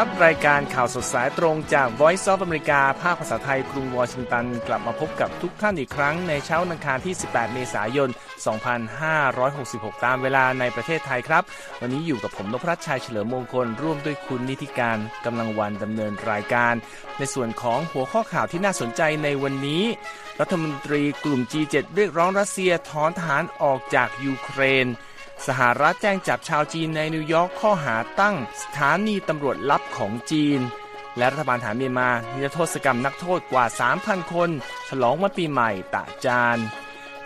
ครับ รายการข่าวสดสายตรงจาก Voice of America ภาคภาษาไทยกรุงวอชิงตัน กลับมาพบกับทุกท่านอีกครั้งในเช้าวันอังคารที่ 18 เมษายน 2566 ตามเวลาในประเทศไทยครับ วันนี้อยู่กับผมนพรัชชัยเฉลิมมงคล ร่วมด้วยคุณนิติการกำลังวันดำเนินรายการ ในส่วนของหัวข้อข่าวที่น่าสนใจในวันนี้ รัฐมนตรีกลุ่ม G7 เรียกร้องรัสเซียถอนทหารออกจากยูเครน สหรัฐแจ้งจับชาวจีนในนิวยอร์กข้อหาตั้งสถานีตำรวจลับของจีน และรัฐบาลฐานเมียนมานิรโทษกรรมนักโทษกว่า 3,000 คน ฉลองวันปีใหม่ตะจาน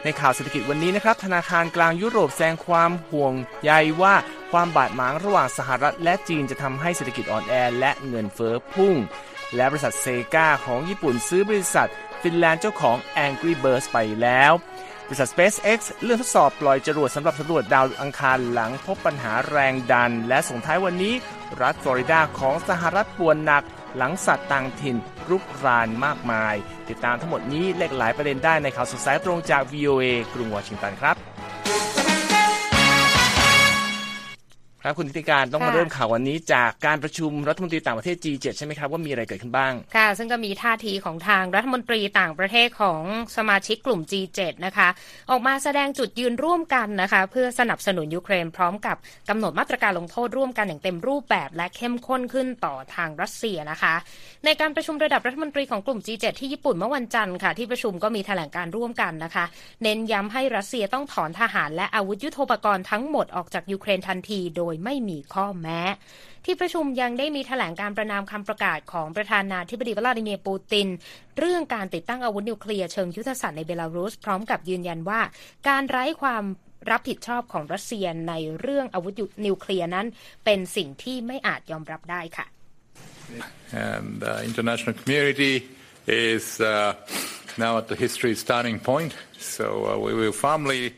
ในข่าวเศรษฐกิจวันนี้นะครับ ธนาคารกลางยุโรปแสดงความห่วงใยว่าความบาดหมางระหว่างสหรัฐและจีนจะทำให้เศรษฐกิจอ่อนแอและเงินเฟ้อพุ่ง และบริษัทเซกาของญี่ปุ่นซื้อบริษัทฟินแลนด์เจ้าของ Angry Birds ไปแล้ว บริษัท SpaceX เลื่อนทดสอบปล่อยจรวดสำหรับสำรวจดาวอังคารหลังพบปัญหาแรงดัน และส่งท้ายวันนี้ รัฐฟลอริดาของสหรัฐป่วนหนัก หลังสัตว์ต่างถิ่นรุกรานมากมาย ติดตามทั้งหมดนี้เลขหลายประเด็นได้ในข่าวสดสายตรงจาก VOA กรุงวอชิงตันครับ ครับคุณธิติการต้องมาค่ะเริ่มข่าววันนี้จากการประชุมรัฐมนตรีต่างประเทศ G7 ใช่ไหมครับว่ามีอะไรเกิดขึ้นบ้าง ค่ะ ซึ่งก็มีท่าทีของทางรัฐมนตรีต่างประเทศของสมาชิกกลุ่ม G7 นะคะ ออกมาแสดงจุดยืนร่วมกันนะคะ เพื่อสนับสนุนยูเครนพร้อมกับกำหนดมาตรการลงโทษร่วมกันอย่างเต็มรูปแบบ และเข้มข้นขึ้นต่อทางรัสเซียนะคะ ในการประชุมระดับรัฐมนตรีของกลุ่ม G7 ที่ญี่ปุ่นเมื่อวันจันทร์ค่ะ ที่ประชุมก็มีแถลงการณ์ร่วมกันนะคะ เน้นย้ำให้รัสเซียต้องถอนทหารและอาวุธยุโทโธปกรณ์ทั้งหมดออกจากยูเครนทันที โดยไม่มีข้อแม้ที่ประชุมยังได้มีแถลงการประนามคำประกาศของประธานาธิบดีวลาดิเมียร์ปูติน เรื่องการติดตั้งอาวุธนิวเคลียร์เชิงยุทธศาสตร์ในเบลารุส พร้อมกับยืนยันว่า การไร้ความรับผิดชอบของรัสเซียในเรื่องอาวุธนิวเคลียร์นั้น เป็นสิ่งที่ไม่อาจยอมรับได้ค่ะ and the international community is uh, now at the history's starting point. So uh, we will firmly.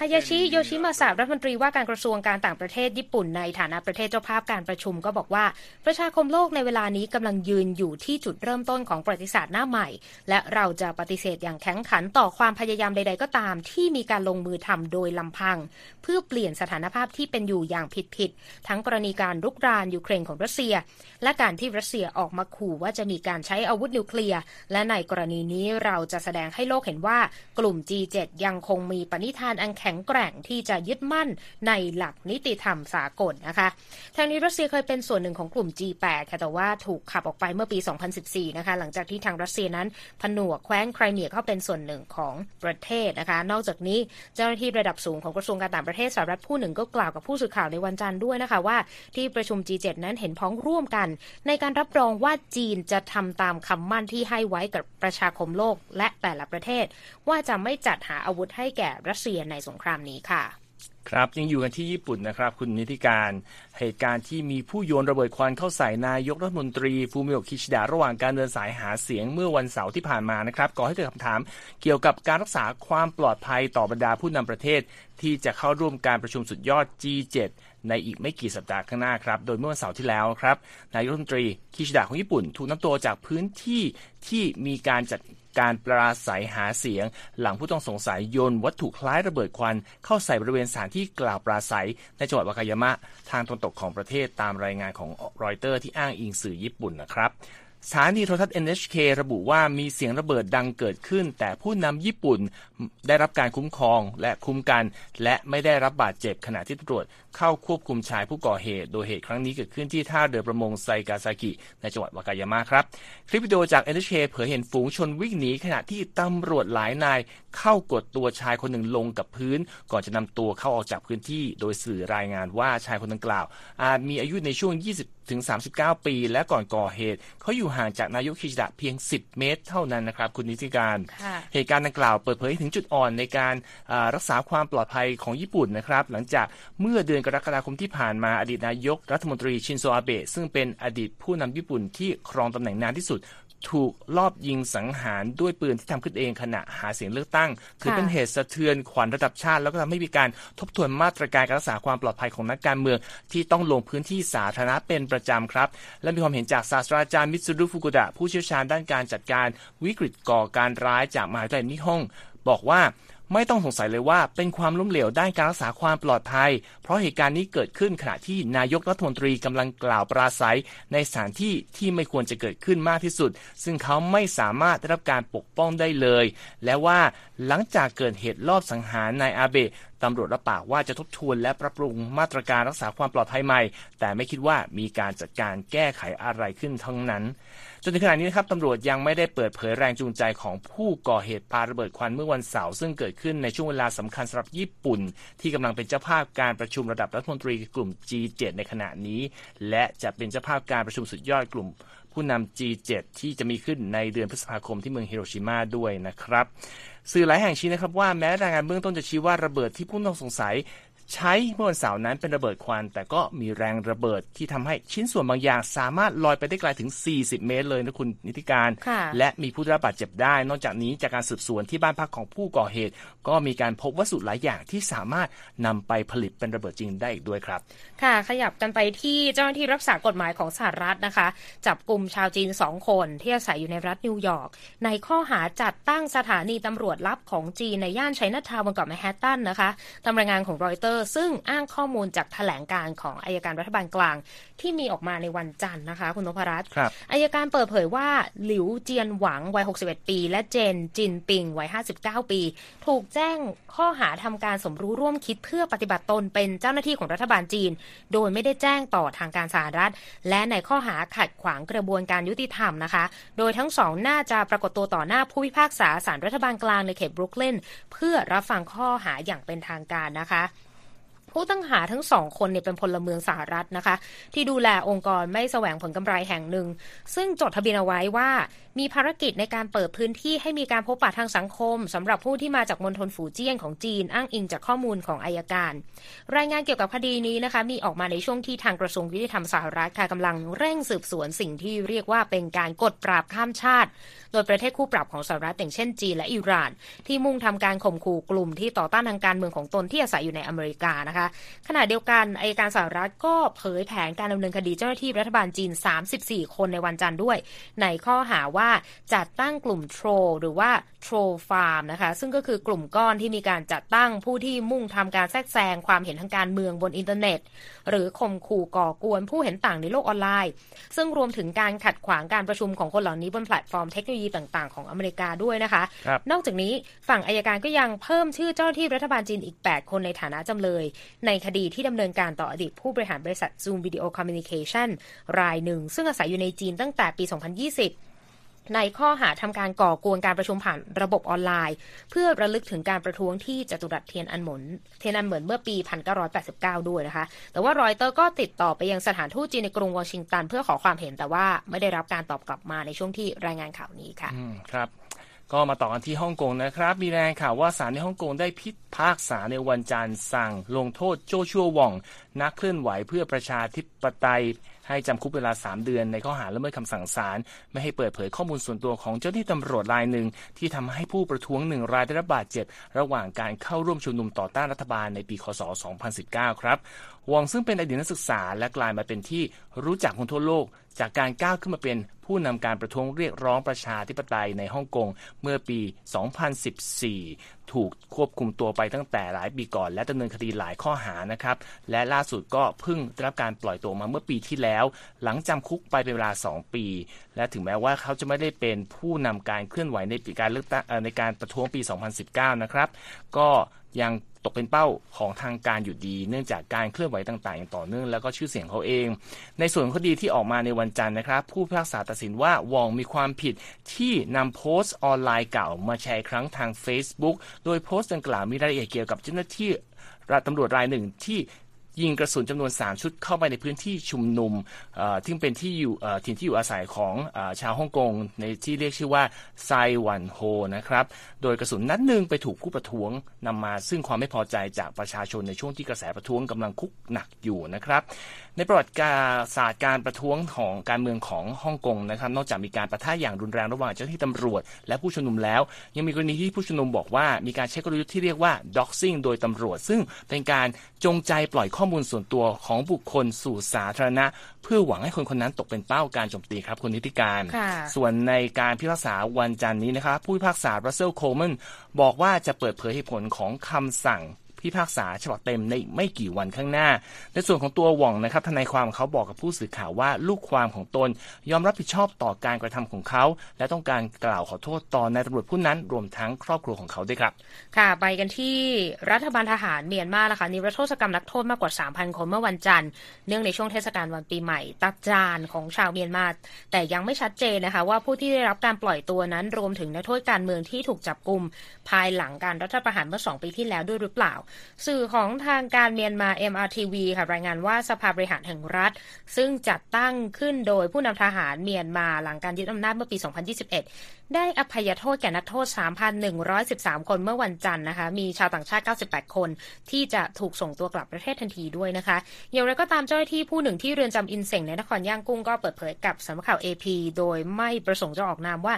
ฮายาชิ any, โยชิมาสะรัฐมนตรีว่าการกระทรวงการต่างประเทศญี่ปุ่นในฐานะประเทศเจ้าภาพการประชุมก็บอกว่า ประชาคมโลกในเวลานี้กำลังยืนอยู่ที่จุดเริ่มต้นของประวัติศาสตร์หน้าใหม่ และเราจะปฏิเสธอย่างแข็งขันต่อความพยายามใด ๆ ก็ตาม ที่มีการลงมือทำโดยลำพัง เพื่อเปลี่ยนสถานภาพที่เป็นอยู่อย่างผิดๆทั้งกรณีการรุกรานยูเครนของรัสเซีย และการที่รัสเซียออกมาขู่ว่าจะมีการใช้อาวุธนิวเคลียร์และในกรณีนี้เราจะแสดงให้โลกเห็นว่ากลุ่ม G7 ยังคงมีปณิธานอันแข็งแกร่งที่จะยึดมั่นในหลักนิติธรรมสากลนะคะทางนี้รัสเซียเคยเป็นส่วนหนึ่งของกลุ่ม G8 ค่ะแต่ว่าถูกขับออกไปเมื่อปี 2014 นะคะหลังจากที่ทางรัสเซียนั้นผนวกแคว้นไครเมียเข้าเป็นส่วนหนึ่งของประเทศนะคะนอกจากนี้เจ้าหน้าที่ระดับสูงของกระทรวงการต่างประเทศสหรัฐผู้หนึ่งก็กล่าวกับผู้สื่อข่าวในวันจันทร์ด้วยนะคะว่าที่ประชุม G7 นั้นเห็นพ้องร่วมกัน ในการรับรองว่าจีนจะทำตามคำมั่นที่ให้ไว้กับประชาคมโลกและแต่ละประเทศ ว่าจะไม่จัดหาอาวุธให้แก่รัสเซียในสงครามนี้ค่ะครับยังอยู่กันที่ญี่ปุ่นนะครับ คุณนิติการเหตุการณ์ที่มีผู้โยนระเบิดควันเข้าใส่นายกรัฐมนตรีฟูมิโอะคิชิดะระหว่างการเดินสายหาเสียงเมื่อวันเสาร์ที่ผ่านมานะครับก่อให้เกิดคำถามเกี่ยวกับการรักษาความปลอดภัยต่อบรรดาผู้นำประเทศ ที่จะเข้าร่วมการประชุมสุดยอด G7 ในอีกไม่กี่สัปดาห์ข้างหน้าครับ โดยเมื่อวันเสาร์ที่แล้วครับ นายกรัฐมนตรี คิชิดะของญี่ปุ่น ถูกนำตัวจากพื้นที่ที่มีการจัด การปราศัยหาเสียง หลังผู้ต้องสงสัยโยนวัตถุคล้ายระเบิดควัน เข้าใส่บริเวณสถานที่กล่าวปราศัย ในจังหวัดวากายามะ ทางตะวันตกของประเทศตามรายงานของรอยเตอร์ที่อ้างอิงสื่อญี่ปุ่นนะครับสถานีโทรทัศน์ NHK ระบุว่ามีเสียงระเบิดดังเกิดขึ้น แต่ผู้นำญี่ปุ่นได้รับการคุ้มครองและคุ้มกัน และไม่ได้รับบาดเจ็บขณะที่ตำรวจเข้าควบคุมชายผู้ก่อเหตุ โดยเหตุครั้งนี้เกิดขึ้นที่ท่าเรือประมงไซกาซากิ ในจังหวัดวากายามะครับ คลิปวิดีโอจาก NHK เผยเห็นฝูงชนวิ่งหนีขณะที่ตำรวจหลายนายเข้ากดตัวชายคนหนึ่งลงกับพื้น ก่อนจะนำตัวเข้าออกจากพื้นที่ โดยสื่อรายงานว่าชายคนดังกล่าว อาจมีอายุในช่วง 20 ถึง 39 ปี และก่อนก่อเหตุ เขาอยู่ห่างจากนายกคิชิดะเพียง 10 เมตร เท่านั้นนะครับคุณนิติการค่ะเหตุการณ์ดังกล่าวเปิดเผยถึงจุดอ่อนในการอ่ารักษาความปลอดภัยของญี่ปุ่นนะครับ หลังจากเมื่อเดือนกรกฎาคมที่ผ่านมาอดีตนายกรัฐมนตรีชินโซอาเบะซึ่งเป็นอดีตผู้นำญี่ปุ่นที่ครองตำแหน่งนานที่สุด ถูกลอบยิงสังหารด้วยปืนที่ทำขึ้นเองขณะหาเสียงเลือกตั้ง ถือเป็นเหตุสะเทือนขวัญระดับชาติ แล้วก็ทำให้มีการทบทวนมาตรการการรักษาความปลอดภัยของนักการเมือง ที่ต้องลงพื้นที่สาธารณะเป็นประจำครับ และมีความเห็นจากศาสตราจารย์มิตซูรุฟุกุดะผู้เชี่ยวชาญด้านการจัดการวิกฤตก่อการร้ายจากมหาวิทยาลัยนิฮงบอกว่า ไม่ต้องสงสัยเลยว่าเป็นความล้มเหลวด้านการรักษาความปลอดภัย เพราะเหตุการณ์นี้เกิดขึ้นขณะที่นายกรัฐมนตรีกำลังกล่าวปราศัย ในสถานที่ที่ไม่ควรจะเกิดขึ้นมากที่สุด ซึ่งเขาไม่สามารถได้รับการปกป้องได้เลย และว่าหลังจากเกิดเหตุลอบสังหารนายอาเบะ ตำรวจรับปากว่าจะทบทวนและปรับปรุงมาตรการรักษาความปลอดภัยใหม่ แต่ไม่คิดว่ามีการจัดการแก้ไขอะไรขึ้นทั้งนั้น จนถึงขณะนี้นะครับตำรวจยังไม่ได้เปิดเผยแรงจูงใจของผู้ก่อเหตุปาระเบิดควันเมื่อวันเสาร์ซึ่งเกิดขึ้นในช่วงเวลาสำคัญสำหรับญี่ปุ่น ที่กำลังเป็นเจ้าภาพการประชุมระดับรัฐมนตรีกลุ่ม G7 ในขณะนี้ และจะเป็นเจ้าภาพการประชุมสุดยอดกลุ่ม ผู้นำ G7 ที่จะมีขึ้นในเดือนพฤษภาคมที่เมืองฮิโรชิมาด้วยนะครับ สื่อหลายแห่งชี้นะครับว่าแม้รายงานเบื้องต้นจะชี้ว่าระเบิดที่ผู้ต้องสงสัย ใช้เมื่อวันเสาร์นั้นเป็นระเบิดควัน แต่ก็มีแรงระเบิดที่ทำให้ชิ้นส่วนบางอย่าง สามารถลอยไปได้ไกลถึง 40 เมตรเลยนะคุณนิติการค่ะและมีผู้ได้รับบาดเจ็บได้ นอกจากนี้จากการสืบสวนที่บ้านพักของผู้ก่อเหตุ ก็มีการพบวัสดุหลายอย่างที่สามารถนำไปผลิตเป็นระเบิดจริงได้อีกด้วยครับ ค่ะ ขยับกันไปที่เจ้าหน้าที่รักษากฎหมายของสหรัฐนะคะ จับกลุ่มชาวจีนสองคนที่อาศัยอยู่ในรัฐนิวยอร์กในข้อหาจัดตั้งสถานีตำรวจลับของจีนในย่านไชน่าทาวน์บนเกาะแมนฮัตตันนะคะตามรายงานของรอยเตอร์ซึ่งอ้างข้อมูลจากแถลงการของอายการรัฐบาลกลาง ที่มีออกมาในวันจันทร์นะคะ คุณนพรัตน์ครับอายการเปิดเผยว่าหลิวเจียนหวังวัย 61 ปี และเจนจินปิงวัย 59 ปี ถูกแจ้งข้อหาทำการสมรู้ร่วมคิดเพื่อปฏิบัติตนเป็นเจ้าหน้าที่ของรัฐบาลจีน โดยไม่ได้แจ้งต่อทางการสหรัฐ และในข้อหาขัดขวางกระบวนการยุติธรรมนะคะ โดยทั้งสองน่าจะปรากฏตัวต่อหน้าผู้พิพากษาศาลรัฐบาลกลางในเขตบรุกลินเพื่อรับฟังข้อหาอย่างเป็นทางการนะคะ ผู้ต้องหาทั้งสองคนเนี่ยเป็นพลเมืองสหรัฐนะคะ ที่ดูแลองค์กรไม่แสวงผลกำไรแห่งหนึ่ง ซึ่งจดทะเบียนเอาไว้ว่า มีภารกิจในการเปิดพื้นที่ให้มีการพบปะทางสังคมสำหรับผู้ที่มาจากมณฑลฝูเจี้ยนของจีนอ้างอิงจากข้อมูลของอายการ รายงานเกี่ยวกับคดีนี้นะคะ มีออกมาในช่วงที่ทางกระทรวงยุติธรรมสหรัฐค่ะกำลังเร่งสืบสวนสิ่งที่เรียกว่าเป็นการกดปราบข้ามชาติ โดยประเทศคู่ปรับของสหรัฐอย่างเช่นจีนและอิหร่าน ที่มุ่งทำการข่มขู่กลุ่มที่ต่อต้านทางการเมืองของตนที่อาศัยอยู่ในอเมริกานะคะ ขณะเดียวกันอัยการสหรัฐก็เผยแผนการดำเนินคดีเจ้าหน้าที่รัฐบาลจีน 34 คนในวันจันทร์ด้วย ในข้อหาว่าจัดตั้งกลุ่ม troll หรือว่า troll farm นะคะ ซึ่งก็คือกลุ่มก้อนที่มีการจัดตั้งผู้ที่มุ่งทำการแทรกแซงความเห็นทางการเมืองบนอินเทอร์เน็ต หรือข่มขู่ก่อกวนผู้เห็นต่างในโลกออนไลน์ ซึ่งรวมถึงการขัดขวางการประชุมของคนเหล่านี้บนแพลตฟอร์มเทคโนโลยีต่างๆของอเมริกาด้วยนะคะครับนอกจากนี้ฝั่งอัยการก็ยังเพิ่มชื่อเจ้าหน้าที่รัฐบาลจีนอีก 8 คนในฐานะจำเลย ในคดีที่ดำเนินการต่ออดีตผู้บริหารบริษัท Zoom Video Communication รายหนึ่ง ซึ่งอาศัยอยู่ในจีนตั้งแต่ปี 2020 ในข้อหาทำการก่อกวนการประชุมผ่านระบบออนไลน์ เพื่อระลึกถึงการประท้วงที่จตุรัสเทียนอันหมินเทียนอันเหมินเมื่อปี 1989 ด้วยนะคะ แต่ว่ารอยเตอร์ก็ติดต่อไปยังสถานทูตจีนในกรุงวอชิงตัน เพื่อขอความเห็นแต่ว่าไม่ได้รับการตอบกลับมาในช่วงที่รายงานข่าวนี้ค่ะอืมครับ ก็มาต่อกันที่ฮ่องกงนะครับ มีรายงานข่าวว่าศาลในฮ่องกงได้พิพากษาในวันจันทร์สั่งลงโทษโจชัวหว่อง นักเคลื่อนไหวเพื่อประชาธิปไตย ให้จำคุกเวลา 3 เดือนในข้อหาละเมิดคำสั่งศาลไม่ให้เปิดเผยข้อมูลส่วนตัวของเจ้าหน้าที่ตำรวจรายหนึ่ง ที่ทำให้ผู้ประท้วงหนึ่งรายได้รับบาดเจ็บ ระหว่างการเข้าร่วมชุมนุมต่อต้านรัฐบาลในปีคศ 2019 ครับ วองซึ่งเป็นอดีตนักศึกษาและกลายมาเป็นที่รู้จักคนทั่วโลก จากการก้าวขึ้นมาเป็นผู้นำการประท้วงเรียกร้องประชาธิปไตยในฮ่องกงเมื่อปี 2014 ถูกควบคุมตัวไปตั้งแต่หลายปีก่อน และดำเนินคดีหลายข้อหานะครับ และล่าสุดก็เพิ่งได้รับการปล่อยตัวมาเมื่อปีที่แล้ว หลังจำคุกไปเป็นเวลา 2 ปี และถึงแม้ว่าเขาจะไม่ได้เป็นผู้นำการเคลื่อนไหวในปีการเลือกตั้งในการประท้วงปี 2019 นะครับ ก็ ยังตกเป็นเป้าของทางการอยู่ดี เนื่องจากการเคลื่อนไหวต่างๆ อย่างต่อเนื่องแล้วก็ชื่อเสียงเขาเอง ในส่วนคดีที่ออกมาในวันจันทร์นะครับ ผู้พิพากษาตัดสินว่าวองมีความผิดที่นำโพสต์ออนไลน์เก่ามาแชร์ครั้งทาง Facebook โดยโพสต์ดังกล่าวมีรายละเอียดเกี่ยวกับเจ้าหน้าที่ตำรวจรายหนึ่งที่ ยิงกระสุนจำนวน 3 ชุดเข้าไปในพื้นที่ชุมนุมที่เป็นที่อยู่ถิ่นที่อยู่อาศัยของอชาวฮ่องกงในที่เรียกชื่อว่าไซวันโฮนะครับ โดยกระสุนนัดหนึ่งไปถูกผู้ประท้วงนำมาซึ่งความไม่พอใจจากประชาชนในช่วงที่กระแสประท้วงกำลังคุกหนักอยู่นะครับ ในประวัติศาสตร์การประท้วงของการเมืองของฮ่องกงนะครับ นอกจากมีการประทะอย่างรุนแรงระหว่างเจ้าหน้าที่ตำรวจ และผู้ชุมนุมแล้ว ยังมีกรณีที่ผู้ชุมนุมบอกว่ามีการใช้กลยุทธ์ที่เรียกว่า doxing โดยตำรวจ ซึ่งเป็นการจงใจปล่อยข้อมูลส่วนตัวของบุคคลสู่สาธารณะ เพื่อหวังให้คนคนนั้นตกเป็นเป้าการโจมตีครับคุณนิติการ ส่วนในการพิพากษาวันจันนี้นะครับผู้พิพากษารัสเซลโคลแมนบอกว่าจะเปิดเผยเหตุผลของคำสั่ง พิพากษาฉบับเต็มในไม่กี่วันข้างหน้า ในส่วนของตัวหว่องนะครับทนายความเขาบอกกับผู้สื่อข่าวว่าลูกความของตนยอมรับผิดชอบต่อการกระทำของเขา และต้องการกล่าวขอโทษต่อนายตำรวจผู้นั้นรวมทั้งครอบครัวของเขาด้วยครับ ค่ะไปกันที่รัฐบาลทหารเมียนมานะคะนิรโทษกรรมนักโทษมากกว่า 3,000 คนเมื่อวันจันทร์เนื่องในช่วงเทศกาลวันปีใหม่ตัดจานของชาวเมียนมา แต่ยังไม่ชัดเจนนะคะ ว่าผู้ที่ได้รับการปล่อยตัวนั้นรวมถึงนักโทษการเมืองที่ถูกจับกลุ่มภายหลังการรัฐประหารเมื่อ2ปีที่แล้วด้วยหรือเปล่าสื่อของทางการเมียนมา MRTV ค่ะรายงานว่าสภาบริหารแห่งรัฐ ซึ่งจัดตั้งขึ้นโดยผู้นำทหารเมียนมาหลังการยึดอำนาจเมื่อปี 2021 ได้อภัยโทษแก่นักโทษ 3,113 คนเมื่อวันจันทร์นะคะ มีชาวต่างชาติ 98 คน ที่จะถูกส่งตัวกลับประเทศทันทีด้วยนะคะ อย่างไรก็ตามเจ้าหน้าที่ผู้หนึ่งที่เรือนจำอินเซงในนครย่างกุ้งก็เปิดเผยกับสำนักข่าว AP โดยไม่ประสงค์จะออกนามว่า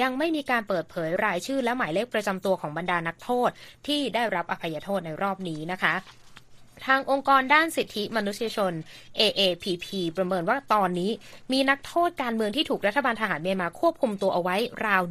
ยังไม่มีการเปิดเผยรายชื่อและหมายเลขประจำตัวของบรรดานักโทษ ที่ได้รับอภัยโทษในรอบนี้นะคะ ทางองค์กรด้านสิทธิมนุษยชน AAPP ประเมินว่าตอนนี้ มีนักโทษการเมืองที่ถูกรัฐบาลทหารเมียนมาควบคุมตัวเอาไว้ราว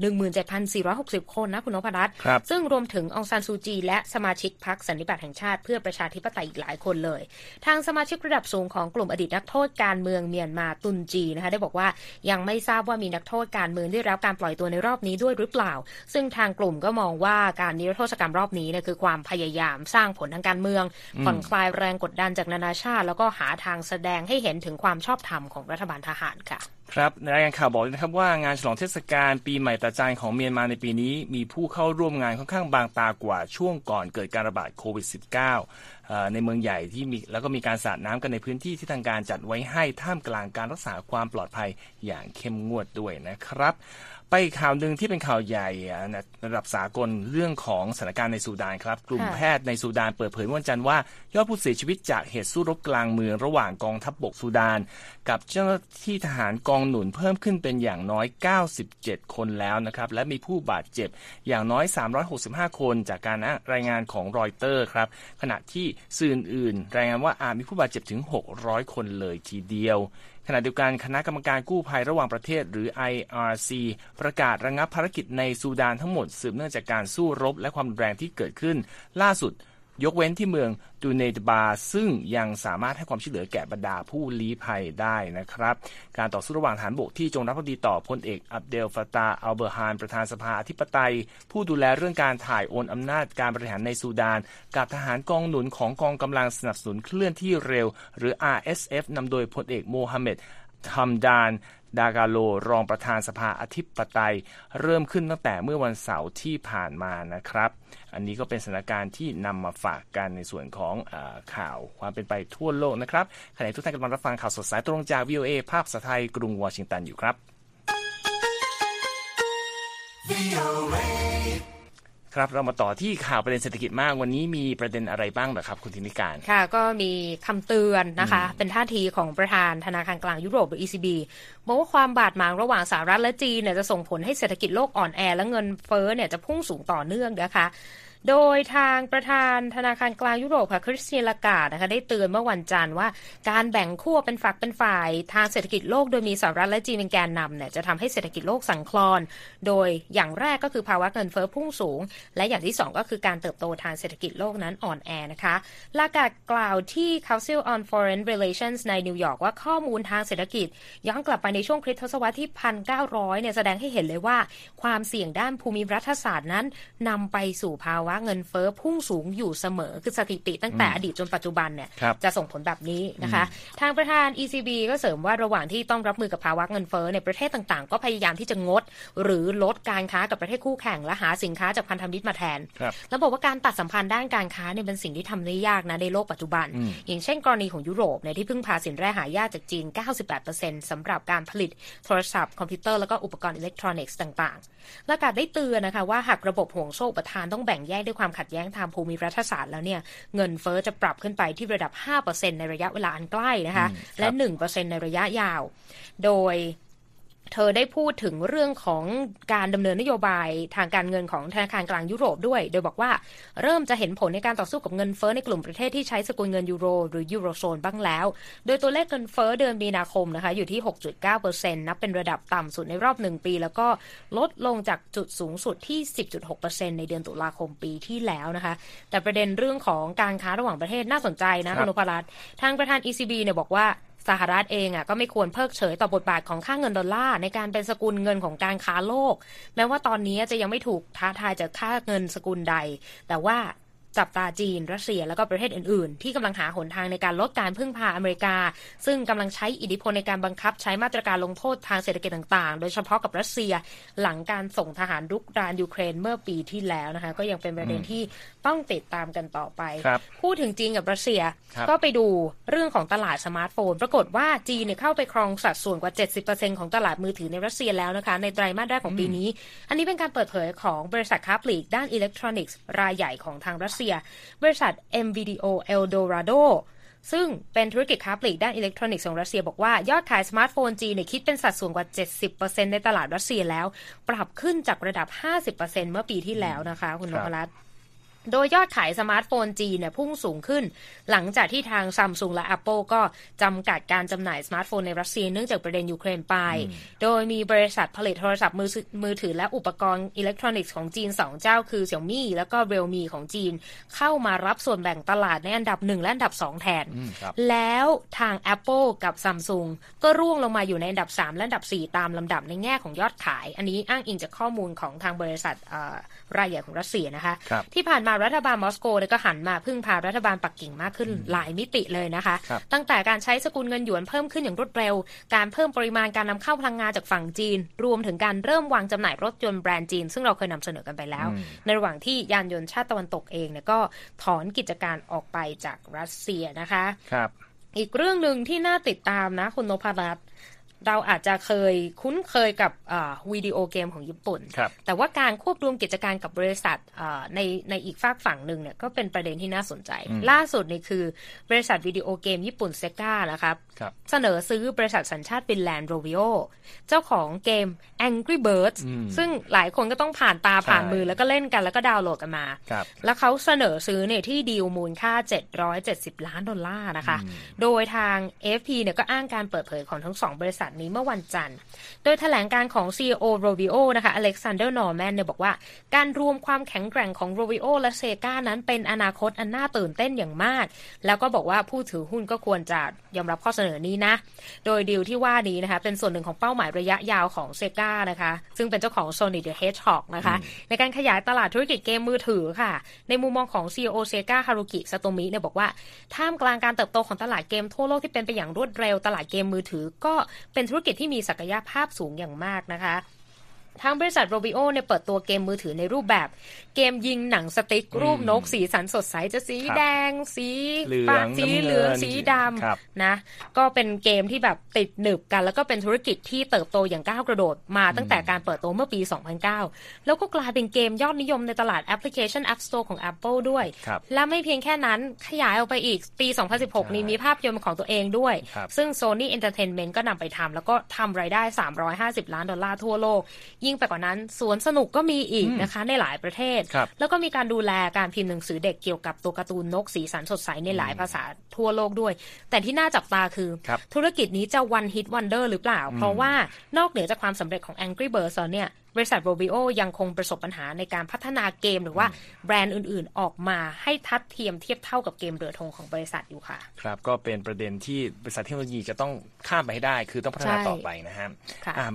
17,460 คนนะคุณนพรัตน์ซึ่งรวมถึงองซานซูจี และสมาชิกพรรคสันนิบาตแห่งชาติเพื่อประชาธิปไตยอีกหลายคนเลย ทางสมาชิกระดับสูงของกลุ่มอดีตนักโทษการเมืองเมียนมาตุนจีนะคะได้บอกว่ายังไม่ทราบว่ามีนักโทษการเมืองได้รับการปล่อยตัวในรอบนี้ด้วยหรือเปล่า ซึ่งทางกลุ่มก็มองว่าการนิรโทษกรรมรอบนี้เนี่ยคือความพยายามสร้างผลทางการเมืองผ่อนคลายแรงกดดันจากนานาชาติ แล้วก็หาทางแสดงให้เห็นถึงความชอบธรรมของรัฐบาลทหารค่ะ ครับในรายงานข่าวบอกนะครับว่างานฉลองเทศกาลปีใหม่ตาจานของเมียนมาในปีนี้ มีผู้เข้าร่วมงานค่อนข้างบางตากว่าช่วงก่อนเกิดการระบาดโควิด -19 ในเมืองใหญ่ที่มีแล้วก็มีการสาดน้ำกันในพื้นที่ที่ทางการจัดไว้ให้ท่ามกลางการรักษาความปลอดภัยอย่างเข้มงวดด้วยนะครับ ไปข่าวหนึ่งที่เป็นข่าวใหญ่ระดับสากลเรื่องของสถานการณ์ในซูดานครับ กลุ่มแพทย์ในซูดานเปิดเผยวันจันทร์ว่ายอดผู้เสียชีวิตจากเหตุสู้รบกลางเมืองระหว่างกองทัพบบกซูดาน กับเจ้าหน้าที่ทหารกองหนุนเพิ่มขึ้นเป็นอย่างน้อย 97 คนแล้วนะครับ และมีผู้บาดเจ็บอย่างน้อย 365 คนจากการรายงานของรอยเตอร์ครับ ขณะที่สื่ออื่นรายงานว่าอาจมีผู้บาดเจ็บถึง 600 คนเลยทีเดียว ขณะเดียวกันคณะกรรมการกู้ภัยระหว่างประเทศหรือ IRC ประกาศระงับภารกิจในซูดานทั้งหมดสืบเนื่องจากการสู้รบและความรุนแรงที่เกิดขึ้น ล่าสุด ยกเว้นที่เมืองดูเนตบา ซึ่งยังสามารถให้ความช่วยเหลือแก่บรรดาผู้ลี้ภัยได้นะครับ การต่อสู้ระหว่างฐานบกที่จงรักภักดีต่อพลเอกอับเดลฟาตาอัลเบอร์ฮานประธานสภาอธิปไตย ผู้ดูแลเรื่องการถ่ายโอนอำนาจการบริหารในซูดาน กับทหารกองหนุนของกองกำลังสนับสนุนเคลื่อนที่เร็ว หรือ RSF นำโดยพลเอกโมฮัมเหม็ดฮัมดาน ดากาโล รองประธานสภาอธิปไตย เริ่มขึ้นตั้งแต่เมื่อวันเสาร์ที่ผ่านมานะครับ อันนี้ก็เป็นสถานการณ์ที่นำมาฝากกันในส่วนของอข่าวความเป็นไปทั่วโลกนะครับขณะทุกท่านกำลังรับฟังข่าวสดสายตรงจาก VOA ภาพภาษาไทยกรุงวอชิงตันอยู่ครับ VOA ครับเรามาต่อที่ข่าวประเด็นเศรษฐกิจมากวันนี้มีประเด็นอะไรบ้างเหรอครับ คุณธินิการค่ะ ก็มีคำเตือนนะคะ เป็นท่าทีของประธานธนาคารกลางยุโรปหรือ ECB บอกว่าความบาดหมางระหว่างสหรัฐและจีนเนี่ยจะส่งผลให้เศรษฐกิจโลกอ่อนแอและเงินเฟ้อเนี่ยจะพุ่งสูงต่อเนื่องนะคะ โดยทางประธานธนาคารกลางยุโรปค่ะคริสเตียนลากาดนะคะได้เตือนเมื่อวันจันทร์ว่าการแบ่งขั้วเป็นฝักเป็นฝ่ายทางเศรษฐกิจโลกโดยมีสหรัฐและจีนเป็นแกนนำเนี่ยจะทำให้เศรษฐกิจโลกสั่งคลอน โดยอย่างแรกก็คือภาวะเงินเฟ้อพุ่งสูง และอย่างที่ 2 ก็คือการเติบโตทางเศรษฐกิจโลกนั้นอ่อนแอนะคะลากาดกล่าวที่ Council on Foreign Relations ในนิวยอร์กว่าข้อมูลทางเศรษฐกิจ ย้อนกลับไปในช่วงคริสตศตวรรษที่ 1900เนี่ยแสดงให้เห็นเลยว่า ความเสี่ยงด้านภูมิรัฐศาสตร์นั้นนำไปสู่ภาวะเงินเฟ้อพุ่งสูงอยู่เสมอคือสถิติตั้งแต่อดีตจนปัจจุบันเนี่ยจะส่งผลแบบนี้นะคะ ทางประธาน ECB ก็เสริมว่าระหว่างที่ต้องรับมือกับภาวะเงินเฟ้อในประเทศต่างๆ ก็พยายามที่จะงด หรือลดการค้ากับประเทศคู่แข่งและหาสินค้าจากพันธมิตรมาแทน แล้วบอกว่าการตัดสัมพันธ์ด้านการค้าเนี่ยเป็นสิ่งที่ทำได้ยากนะในโลกปัจจุบัน อย่างเช่นกรณีของยุโรปเนี่ยที่พึ่งพาสินแร่หายากจากจีน 98%สำหรับการผลิตโทรศัพท์คอมพิวเตอร์แล้วก็อุปกรณ์อิเล็กทรอนิกส์ต่างๆและการได้เตือนนะคะว่าหากระบบห่วงโซ่อุปทานต้องแบ่งแยกด้วยความขัดแย้งทางภูมิรัฐศาสตร์แล้วเนี่ยเงินเฟ้อจะปรับขึ้นไปที่ระดับ 5%ในระยะเวลาอันใกล้นะคะ และ 1%ในระยะยาว โดย เธอได้พูดถึงเรื่องของการดำเนินนโยบายทางการเงินของธนาคารกลางยุโรปด้วย โดยบอกว่าเริ่มจะเห็นผลในการต่อสู้กับเงินเฟ้อในกลุ่มประเทศที่ใช้สกุลเงินยูโร หรือยูโรโซนบ้างแล้ว โดยตัวเลขเงินเฟ้อเดือนมีนาคมนะคะอยู่ที่ 6.9%นับเป็นระดับต่ำสุดในรอบหนึ่งปี แล้วก็ลดลงจากจุดสูงสุดที่ 10.6%ในเดือนตุลาคมปีที่แล้วนะคะ แต่ประเด็นเรื่องของการค้าระหว่างประเทศน่าสนใจนะคุณนพรัตน์ทางประธาน ECB เนี่ยบอกว่า สหรัฐเองอะก็ไม่ควรเพิกเฉยต่อบทบาทของค่าเงินดอลลาร์ในการเป็นสกุลเงินของการค้าโลก แม้ว่าตอนนี้จะยังไม่ถูกท้าทายจากค่าเงินสกุลใด แต่ว่า จับตาจีน รัสเซียแล้วก็ประเทศอื่นๆ ที่กำลังหาหนทางในการลดการพึ่งพาอเมริกา ซึ่งกำลังใช้อิทธิพลในการบังคับใช้มาตรการลงโทษทางเศรษฐกิจต่างๆ โดยเฉพาะกับรัสเซียหลังการส่งทหารรุกรานยูเครนเมื่อปีที่แล้วนะคะก็ยังเป็นประเด็นที่ต้องติดตามกันต่อไป พูดถึงจีนกับรัสเซียก็ไปดูเรื่องของตลาดสมาร์ทโฟน ปรากฏว่าจีนเนี่ยเข้าไปครองสัดส่วนกว่า 70%ของตลาดมือถือในรัสเซียแล้วนะคะ ในไตรมาสแรกของปีนี้ อันนี้เป็นการเปิดเผยของบริษัทค้าปลีกด้านอิเล็กทรอนิกส์รายใหญ่ของทางรัสเซียบริษัท M.Video Eldorado ซึ่งเป็นธุรกิจค้าปลีกด้านอิเล็กทรอนิกส์ของรัสเซียบอกว่ายอดขายสมาร์ทโฟนจีนเนี่ยคิดเป็นสัดส่วนกว่า 70%ในตลาดรัสเซียแล้ว ปรับขึ้นจากระดับ 50%เมื่อปีที่แล้วนะคะ คุณนพรัตน์ โดยยอดขายสมาร์ทโฟนจีนเนี่ยพุ่งสูงขึ้น หลังจากที่ทางซัมซุงและ Apple ก็จำกัดการจำหน่ายสมาร์ทโฟนในรัสเซียเนื่องจากประเด็นยูเครนไป โดยมีบริษัทผลิตโทรศัพท์มือมือถือและอุปกรณ์อิเล็กทรอนิกส์ของจีน 2 เจ้าคือเสี่ยวมี่แล้วก็เรลมีของจีน เข้ามารับส่วนแบ่งตลาดในอันดับ 1 และอันดับ 2 แทน แล้วทาง Apple กับซัมซุงก็ร่วงลงมาอยู่ในอันดับ 3 และอันดับ 4 ตามลำดับในแง่ของยอดขาย อันนี้อ้างอิงจากข้อมูลของทางบริษัทรายใหญ่ของรัสเซียนะคะที่ผ่านมารัฐบาลมอสโกเลยก็หันมาพึ่งพารัฐบาลปักกิ่งมากขึ้นหลายมิติเลยนะคะ ตั้งแต่การใช้สกุลเงินหยวนเพิ่มขึ้นอย่างรวดเร็ว การเพิ่มปริมาณการนำเข้าพลังงานจากฝั่งจีน รวมถึงการเริ่มวางจำหน่ายรถยนต์แบรนด์จีน ซึ่งเราเคยนำเสนอกันไปแล้ว ในระหว่างที่ยานยนต์ชาติตะวันตกเองเนี่ยก็ถอนกิจการออกไปจากรัสเซียนะคะครับอีกเรื่องหนึ่งที่น่าติดตามนะคุณนพรัตน์ เราอาจจะเคยคุ้นเคยกับวิดีโอเกมของญี่ปุ่น แต่ว่าการควบรวมกิจการกับบริษัทในในอีกฝากฝั่งหนึ่งเนี่ยก็เป็นประเด็นที่น่าสนใจ ล่าสุดนี่คือบริษัทวิดีโอเกมญี่ปุ่นเซกานะครับรบเสนอซื้อบริษัทสัญชาติฟินแลนด์ Rovio เจ้าของเกม Angry Birds ซึ่งหลายคนก็ต้องผ่านตาผ่านมือแล้วก็เล่นกันแล้วก็ดาวน์โหลดกันมา แล้วเขาเสนอซื้อเนี่ยที่ดีลมูลค่า 770 ล้านดอลลาร์นะคะ โดยทาง AFP เนี่ยก็อ้างการเปิดเผยของทั้งสองบริษัทนี้เมื่อวันจันทร์ โดยแถลงการณ์ของ CEO r o v i o นะคะอเล็กซานเดอร์นอร์แมนเนี่ยบอกว่า การรวมความแข็งแกร่งของ r o v i o และเซกานั้นเป็นอนาคตอันน่าตื่นเต้นอย่างมาก แล้วก็บอกว่าผู้ถือหุ้นก็ควรจะยอมรับข้อเสนอนี้นะ โดยดีลที่ว่านี้นะคะเป็นส่วนหนึ่งของเป้าหมายระยะยาวของเซกานะคะ ซึ่งเป็นเจ้าของ Sonic the Hedgehog นะคะ ในการขยายตลาดธุรกิจเกมมือถือค่ะ ในมุมมองของ CEO เซกาฮารุกิซาโตมิเนี่ยบอกว่าท่ามกลางการเติบโตของตลาดเกมทั่วโลกที่เป็นไปอย่างรวดเร็วตลาดเกมมือถือก็เป็นธุรกิจที่มีศักยภาพสูงอย่างมากนะคะ ทางบริษัทโรบิโอเนี่ยเปิดตัวเกมมือถือในรูปแบบ เกมยิงหนังสติ๊กรูปนกสีสันสดใสจะสีแดง สีฟ้าสีเหลืองสีดำนะ ก็เป็นเกมที่แบบติดหนึบกัน แล้วก็เป็นธุรกิจที่เติบโตอย่างก้าวกระโดดมาตั้งแต่การเปิดตัวเมื่อปี 2009 แล้วก็กลายเป็นเกมยอดนิยมในตลาดแอปพลิเคชัน App Store ของ Apple ด้วย และไม่เพียงแค่นั้นขยายออกไปอีกปี 2016 นี้มีภาพยนตร์ของตัวเองด้วย ซึ่ง Sony Entertainment ก็นำไปทำแล้วก็ทำรายได้ 350 ล้านดอลลาร์ทั่วโลกยิ่งไปกว่านั้นสวนสนุกก็มีอีกนะคะในหลายประเทศ แล้วก็มีการดูแลการพิมพ์หนังสือเด็กเกี่ยวกับตัวการ์ตูนนกสีสันสดใสในหลายภาษาทั่วโลกด้วย แต่ที่น่าจับตาคือธุรกิจนี้จะ one-hit wonder หรือเปล่า เพราะว่านอกเหนือจากความสำเร็จของ Angry Birds เนี่ย บริษัท Rovio ยังคงประสบปัญหาในการพัฒนาเกมหรือว่าแบรนด์อื่นๆออกมาให้ทัดเทียมเทียบเท่ากับเกมเรือธงของบริษัทอยู่ค่ะ ครับ ก็เป็นประเด็นที่บริษัทเทคโนโลยีจะต้องข้ามไปให้ได้ คือต้องพัฒนาต่อไปนะฮะ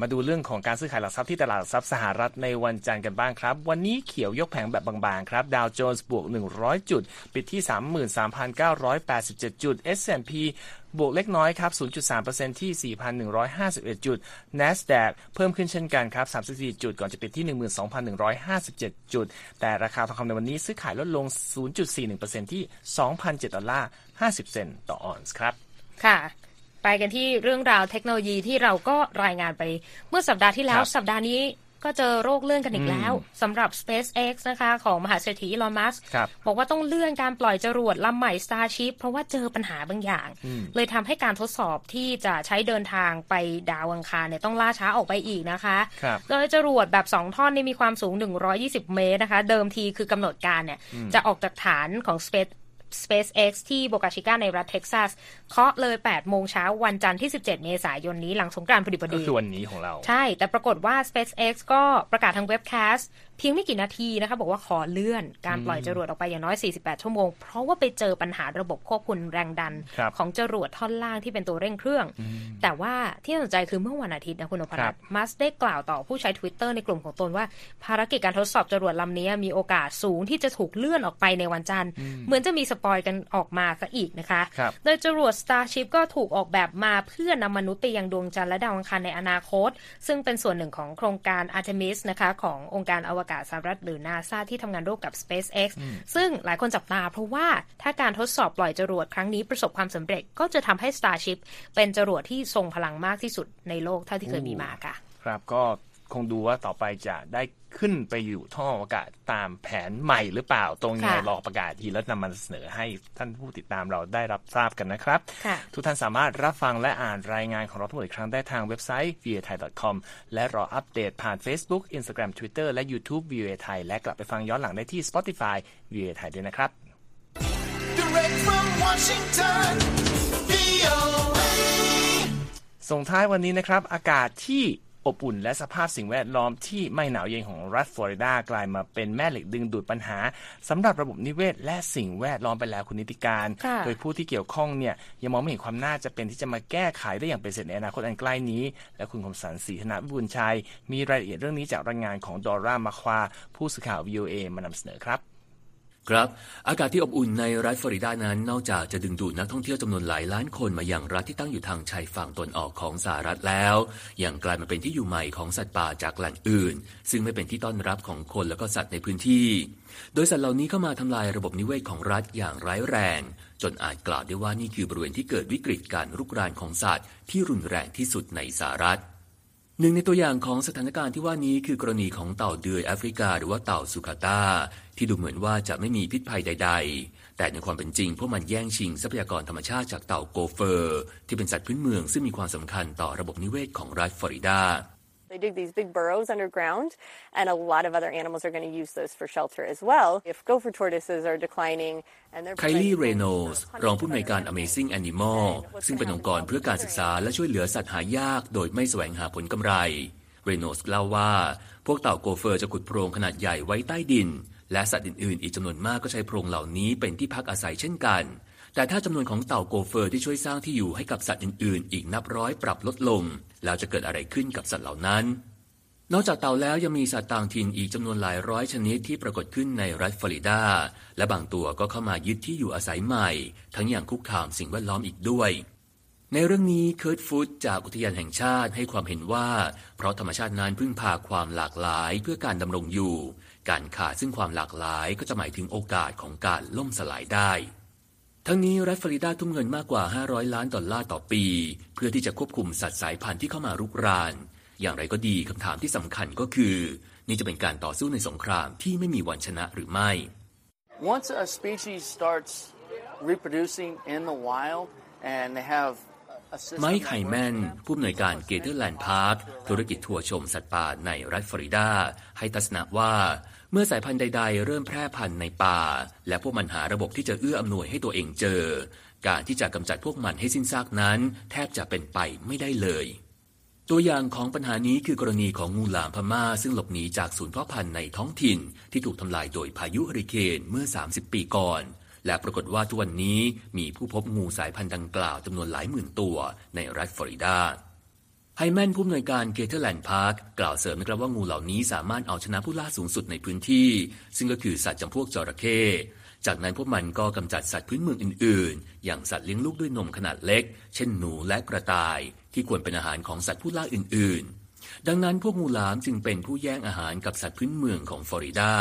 มาดูเรื่องของการซื้อขายหลักทรัพย์ที่ตลาดทรัพย์สหรัฐในวันจันทร์กันบ้างครับ วันนี้เขียวยกแผงแบบบางๆครับดาวโจนส์บวก 100 จุด ปิดที่ 33,987 จุด S&P บวกเล็กน้อยครับ 0.3%ที่ 4,151 จุด NASDAQ เพิ่มขึ้นเช่นกันครับ 34 จุด ก่อนจะปิดที่ 12,157 จุด แต่ราคาทองคำในวันนี้ซื้อขายลดลง 0.41%ที่ 2,007ดอลลาร์ 50 เซนต์ต่อออนซ์ครับ ค่ะ ไปกันที่เรื่องราวเทคโนโลยีที่เราก็รายงานไปเมื่อสัปดาห์ที่แล้ว สัปดาห์นี้ ก็เจอโรคเลื่อนกันอีกแล้วสำหรับ SpaceX นะคะ ของมหาเศรษฐีอีลอนมัสก์บอกว่าต้องเลื่อนการปล่อยจรวดลำใหม่ Starship เพราะว่าเจอปัญหาบางอย่าง เลยทำให้การทดสอบที่จะใช้เดินทางไปดาวอังคารเนี่ยต้องล่าช้าออกไปอีกนะคะโดยจรวดแบบ 2 ท่อนนี่มีความสูง 120 เมตรนะคะ เดิมทีคือกำหนดการเนี่ยจะออกจากฐานของ Space SpaceX ที่โบคาชิก้าในรัฐเท็กซัสเคาะเลย 8 โมงเช้าวันจันทร์ที่ 17 เมษายนนี้หลังสงกรานต์พอดีพอดีก็คือวันนี้ของเรา ใช่ แต่ปรากฏว่า SpaceX ก็ประกาศทาง webcast เพียงไม่กี่นาทีนะคะ บอกว่าขอเลื่อนการปล่อยจรวดออกไปอย่างน้อย 48 ชั่วโมง เพราะว่าไปเจอปัญหาระบบควบคุมแรงดันของจรวดท่อนล่างที่เป็นตัวเร่งเครื่อง แต่ว่าที่น่าสนใจคือเมื่อวันอาทิตย์นะคุณนพรัตน์มัสก์ได้กล่าวต่อผู้ใช้ Twitter ในกลุ่มของตนว่า ภารกิจการทดสอบจรวดลำนี้มีโอกาสสูงที่จะถูกเลื่อนออกไปในวันจันทร์ เหมือนจะมีสปอยกันออกมาซะอีกนะคะโดยจรวด Starship ก็ถูกออกแบบมาเพื่อนำมนุษย์ไปยังดวงจันทร์และดาวอังคารในอนาคต ซึ่งเป็นส่วนหนึ่งของโครงการ Artemis นะคะขององค์การอวกาศสหรัฐหรือ NASA ที่ทำงานร่วมกับ SpaceX ซึ่งหลายคนจับตาเพราะว่าถ้าการทดสอบปล่อยจรวดครั้งนี้ประสบความสำเร็จก็จะทำให้ Starship เป็นจรวดที่ทรงพลังมากที่สุดในโลกเท่าที่เคยมีมาค่ะ ครับก็ คงดูว่าต่อไปจะได้ขึ้นไปอยู่ท่ออากาศตามแผนใหม่หรือเปล่า ตรงยังไงรอประกาศทีแล้วนำมาเสนอให้ท่านผู้ติดตามเราได้รับทราบกันนะครับ ทุกท่านสามารถรับฟังและอ่านรายงานของเราทั้งหมดอีกครั้งได้ทางเว็บไซต์ v a t h a i c o m และรออัปเดตผ่าน Facebook Instagram Twitter และ YouTube v a t h a i และกลับไปฟังย้อนหลังได้ที่ Spotify v a t h a i ด้วยนะครับ Direct from Washington VOA ส่งท้ายวันนี้นะครับ อากาศที่ อบอุ่น และสภาพสิ่งแวดล้อมที่ไม่หนาวเย็นของรัฐฟลอริดากลายมาเป็นแม่เหล็กดึงดูดปัญหาสำหรับระบบนิเวศ และสิ่งแวดล้อมไปแล้วคุณนิติการ โดยผู้ที่เกี่ยวข้องเนี่ยยังมองไม่เห็นความน่าจะเป็นที่จะมาแก้ไขได้อย่างเป็นเสร็จในอนาคตอันใกล้นี้ และคุณคมสันศรีธนวิบุญชัย มีรายละเอียดเรื่องนี้จากรายงานของดอร่ามาควาผู้สื่อข่าว VOA มานำเสนอครับ ครับอากาศที่อบอุ่นในรัฐฟลอริดานั้น นอกจากจะดึงดูดนักท่องเที่ยวจำนวนหลายล้านคนมาอย่างรัฐที่ตั้งอยู่ทางชายฝั่งตนออกของสหรัฐแล้วยังกลายมาเป็นที่อยู่ใหม่ของสัตว์ป่าจากแหล่งอื่น ซึ่งไม่เป็นที่ต้อนรับของคนและก็สัตว์ในพื้นที่ โดยสัตว์เหล่านี้เข้ามาทำลายระบบนิเวศของรัฐอย่างร้ายแรง จนอาจกล่าวได้ว่านี่คือบริเวณที่เกิดวิกฤตการรุกรานของสัตว์ที่รุนแรงที่สุดในสหรัฐ หนึ่งในตัวอย่างของสถานการณ์ที่ว่านี้คือกรณีของเต่าเดือยแอฟริกา หรือว่าเต่าสุขาตาที่ดูเหมือนว่าจะไม่มีพิษภัยใด ๆ แต่ในความเป็นจริงพวกมันแย่งชิงทรัพยากรธรรมชาติจากเต่าโกเฟอร์ ที่เป็นสัตว์พื้นเมืองซึ่งมีความสำคัญต่อระบบนิเวศของรัฐฟลอริดา They dig these big burrows underground, and a lot of other animals are going to use those for shelter as well. If gopher tortoises are declining, and they're ไคลี่เรโนสรองผู้อำนวยการ Amazing Animal ซึ่งเป็นองค์กรเพื่อการศึกษาและช่วยเหลือสัตว์หายาก โดยไม่แสวงหาผลกำไร เรโนสเล่าว่า พวกเต่าโกเฟอร์จะขุดโพรงขนาดใหญ่ไว้ใต้ดิน และสัตว์อื่นๆ อีกจำนวนมากก็ใช้โพรงเหล่านี้เป็นที่พักอาศัยเช่นกัน แต่ถ้าจำนวนของเต่าโกเฟอร์ที่ช่วยสร้างที่อยู่ให้กับสัตว์อื่นๆ อีกนับร้อยปรับลดลง แล้วจะเกิดอะไรขึ้นกับสัตว์เหล่านั้น นอกจากเต่าแล้วยังมีสัตว์ต่างถิ่นอีกจำนวนหลายร้อยชนิดที่ปรากฏขึ้นในรัฐฟลอริดา และบางตัวก็เข้ามายึดที่อยู่อาศัยใหม่ ทั้งอย่างคุกคามสิ่งแวดล้อมอีกด้วยในเรื่องนี้เคิร์ตฟูดจากอุทยานแห่งชาติให้ความเห็นว่า เพราะธรรมชาตินั้นพึ่งพาความหลากหลายเพื่อการดำรงอยู่ การขาดซึ่งความหลากหลายก็จะหมายถึงโอกาสของการล่มสลายได้ ทั้งนี้รัฐฟลอริดาทุ่มเงินมากกว่า 500 ล้านดอลลาร์ต่อปี เพื่อที่จะควบคุมสัตว์สายพันธุ์ที่เข้ามารุกราน อย่างไรก็ดีคำถามที่สำคัญก็คือ นี่จะเป็นการต่อสู้ในสงครามที่ไม่มีวันชนะหรือไม่ Once a species starts reproducing in the wild and they have ไมค์ไฮแมนผู้อำนวยการ Gatorland Park ธุรกิจทัวร์ชมสัตว์ป่าในรัฐฟลอริดา ให้ทัศนะว่า เมื่อสายพันธุ์ใด ๆ เริ่มแพร่พันธุ์ในป่า และพวกมันหาระบบที่จะเอื้ออำนวยให้ตัวเองเจอ การที่จะกำจัดพวกมันให้สิ้นซากนั้น แทบจะเป็นไปไม่ได้เลย ตัวอย่างของปัญหานี้คือกรณีของงูหลามพม่า ซึ่งหลบหนีจากศูนย์เพาะพันธุ์ในท้องถิ่น ที่ถูกทำลายโดยพายุเฮริเคนเมื่อ 30 ปีก่อน และปรากฏว่าทุกวันนี้มีผู้พบงูสายพันธุ์ดังกล่าวจำนวนหลายหมื่นตัวในรัฐฟลอริดา ไฮแมนผู้อำนวยการ Gatorland Park กล่าวเสริมนะครับว่างูเหล่านี้สามารถเอาชนะผู้ล่าสูงสุดในพื้นที่ ซึ่งก็คือสัตว์จำพวกจระเข้จากนั้นพวกมันก็กำจัดสัตว์พื้นเมืองอื่น ๆ อย่างสัตว์เลี้ยงลูกด้วยนมขนาดเล็ก เช่นหนูและกระต่าย ที่ควรเป็นอาหารของสัตว์ผู้ล่าอื่น ๆ ดังนั้นพวกงูหลามจึงเป็นผู้แย่งอาหารกับสัตว์พื้นเมืองของฟลอริดา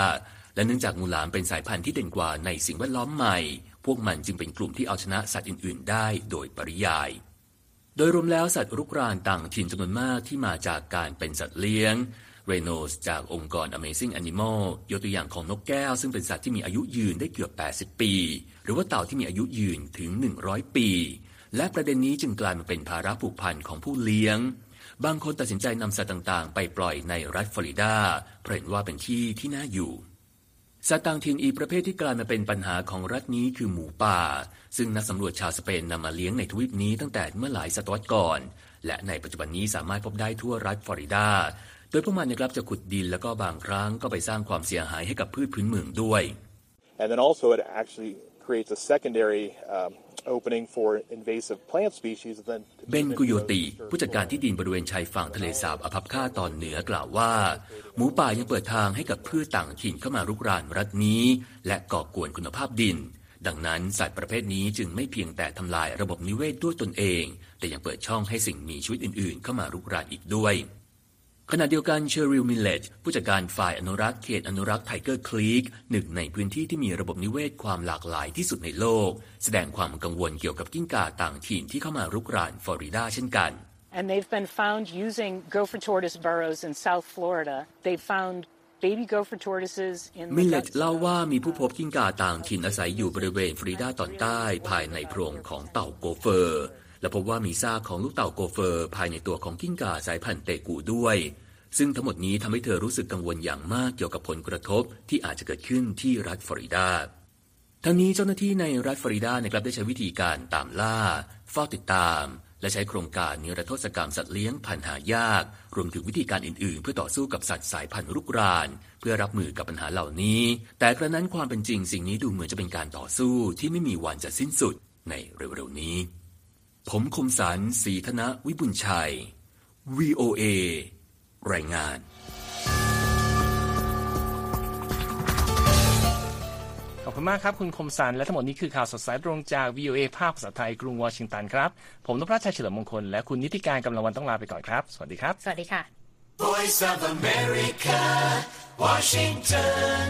และเนื่องจากงูหลามเป็นสายพันธุ์ที่เด่นกว่าในสิ่งแวดล้อมใหม่ พวกมันจึงเป็นกลุ่มที่เอาชนะสัตว์อื่น ๆ ได้โดยปริยาย โดยรวมแล้วสัตว์รุกรานต่างถิ่นจำนวนมากที่มาจากการเป็นสัตว์เลี้ยงเรโนสจากองค์กร Amazing Animal ยกตัวอย่างของนกแก้ว ซึ่งเป็นสัตว์ที่มีอายุยืนได้เกือบ 80 ปี หรือว่าเต่าที่มีอายุยืนถึง 100 ปี และประเด็นนี้จึงกลายมาเป็นภาระผูกพันของผู้เลี้ยง บางคนตัดสินใจนำสัตว์ต่างๆ ไปปล่อยในรัฐฟลอริดาเพราะเห็นว่าเป็นที่ที่น่าอยู่ สัตว์ต่างถิ่นอีกประเภทที่กลายมาเป็นปัญหาของรัฐนี้คือหมูป่า ซึ่งนักสำรวจชาวสเปนนำมาเลี้ยงในทวีปนี้ตั้งแต่เมื่อหลายศตวรรษก่อน และในปัจจุบันนี้สามารถพบได้ทั่วรัฐฟลอริดา โดยพวกมันนะครับจะขุดดินแล้วก็บางครั้งก็ไปสร้างความเสียหายให้กับพืชพื้นเมืองด้วย And then also it actually creates a secondary um, opening for invasive plant species then Ben Gugliotti ผู้จัดการที่ดินบริเวณชายฝั่งทะเลสาบ Apopka ตอนเหนือกล่าวว่า หมูป่ายังเปิดทางให้กับพืชต่างถิ่นเข้ามารุกรานรัฐนี้ และก่อกวนคุณภาพดิน ดังนั้นสัตว์ประเภทนี้จึงไม่เพียงแต่ทำลายระบบนิเวศด้วยตนเอง แต่ยังเปิดช่องให้สิ่งมีชีวิตอื่นๆ เข้ามารุกรานอีกด้วย ขณะเดียวกัน Cheryl Millett ผู้จัดการฝ่ายอนุรักษ์เขตอนุรักษ์ Tiger Creekหนึ่งในพื้นที่ที่มีระบบนิเวศความหลากหลายที่สุดในโลก แสดงความกังวลเกี่ยวกับกิ้งก่าต่างถิ่นที่เข้ามารุกรานฟลอริดาเช่นกัน And they've been found using gopher tortoise burrows in South Florida. They've found baby gopher tortoises in มิล the เลต guts เล่า of- ว่ามีผู้พบกิ้งก่าต่างถิ่นอาศัยอยู่บริเวณฟลอริดาตอนใต้ภายในโพรงของเต่าโกเฟอร์ และพบว่ามีซากของลูกเต่าโกเฟอร์ภายในตัวของกิ้งก่าสายพันธุ์เตกูด้วย ซึ่งทั้งหมดนี้ทำให้เธอรู้สึกกังวลอย่างมากเกี่ยวกับผลกระทบที่อาจจะเกิดขึ้นที่รัฐฟลอริดาทั้งนี้เจ้าหน้าที่ในรัฐฟลอริดานะครับได้ใช้วิธีการตามล่าเฝ้าติดตาม และใช้โครงการนิรโทษกรรมสัตว์เลี้ยงพันหายาก รวมถึงวิธีการอื่น ๆ เพื่อต่อสู้กับสัตว์สายพันธุ์รุกราน เพื่อรับมือกับปัญหาเหล่านี้ แต่กระนั้นความเป็นจริงสิ่งนี้ดูเหมือนจะเป็นการต่อสู้ที่ไม่มีวันจะสิ้นสุดในเร็วๆนี้ ผมคมสันสีธนวิบุญชัย VOA รายงาน ขอบคุณมากครับ คุณคมสันและทั้งหมดนี้คือข่าวสดสายตรงจาก VOA ภาคภาษาไทยกรุงวอชิงตันครับ ผมนพรัชชัยเฉลิมมงคล และคุณนิติการกำลังวันต้องลาไปก่อนครับ สวัสดีครับ สวัสดีค่ะ Voice of America, Washington.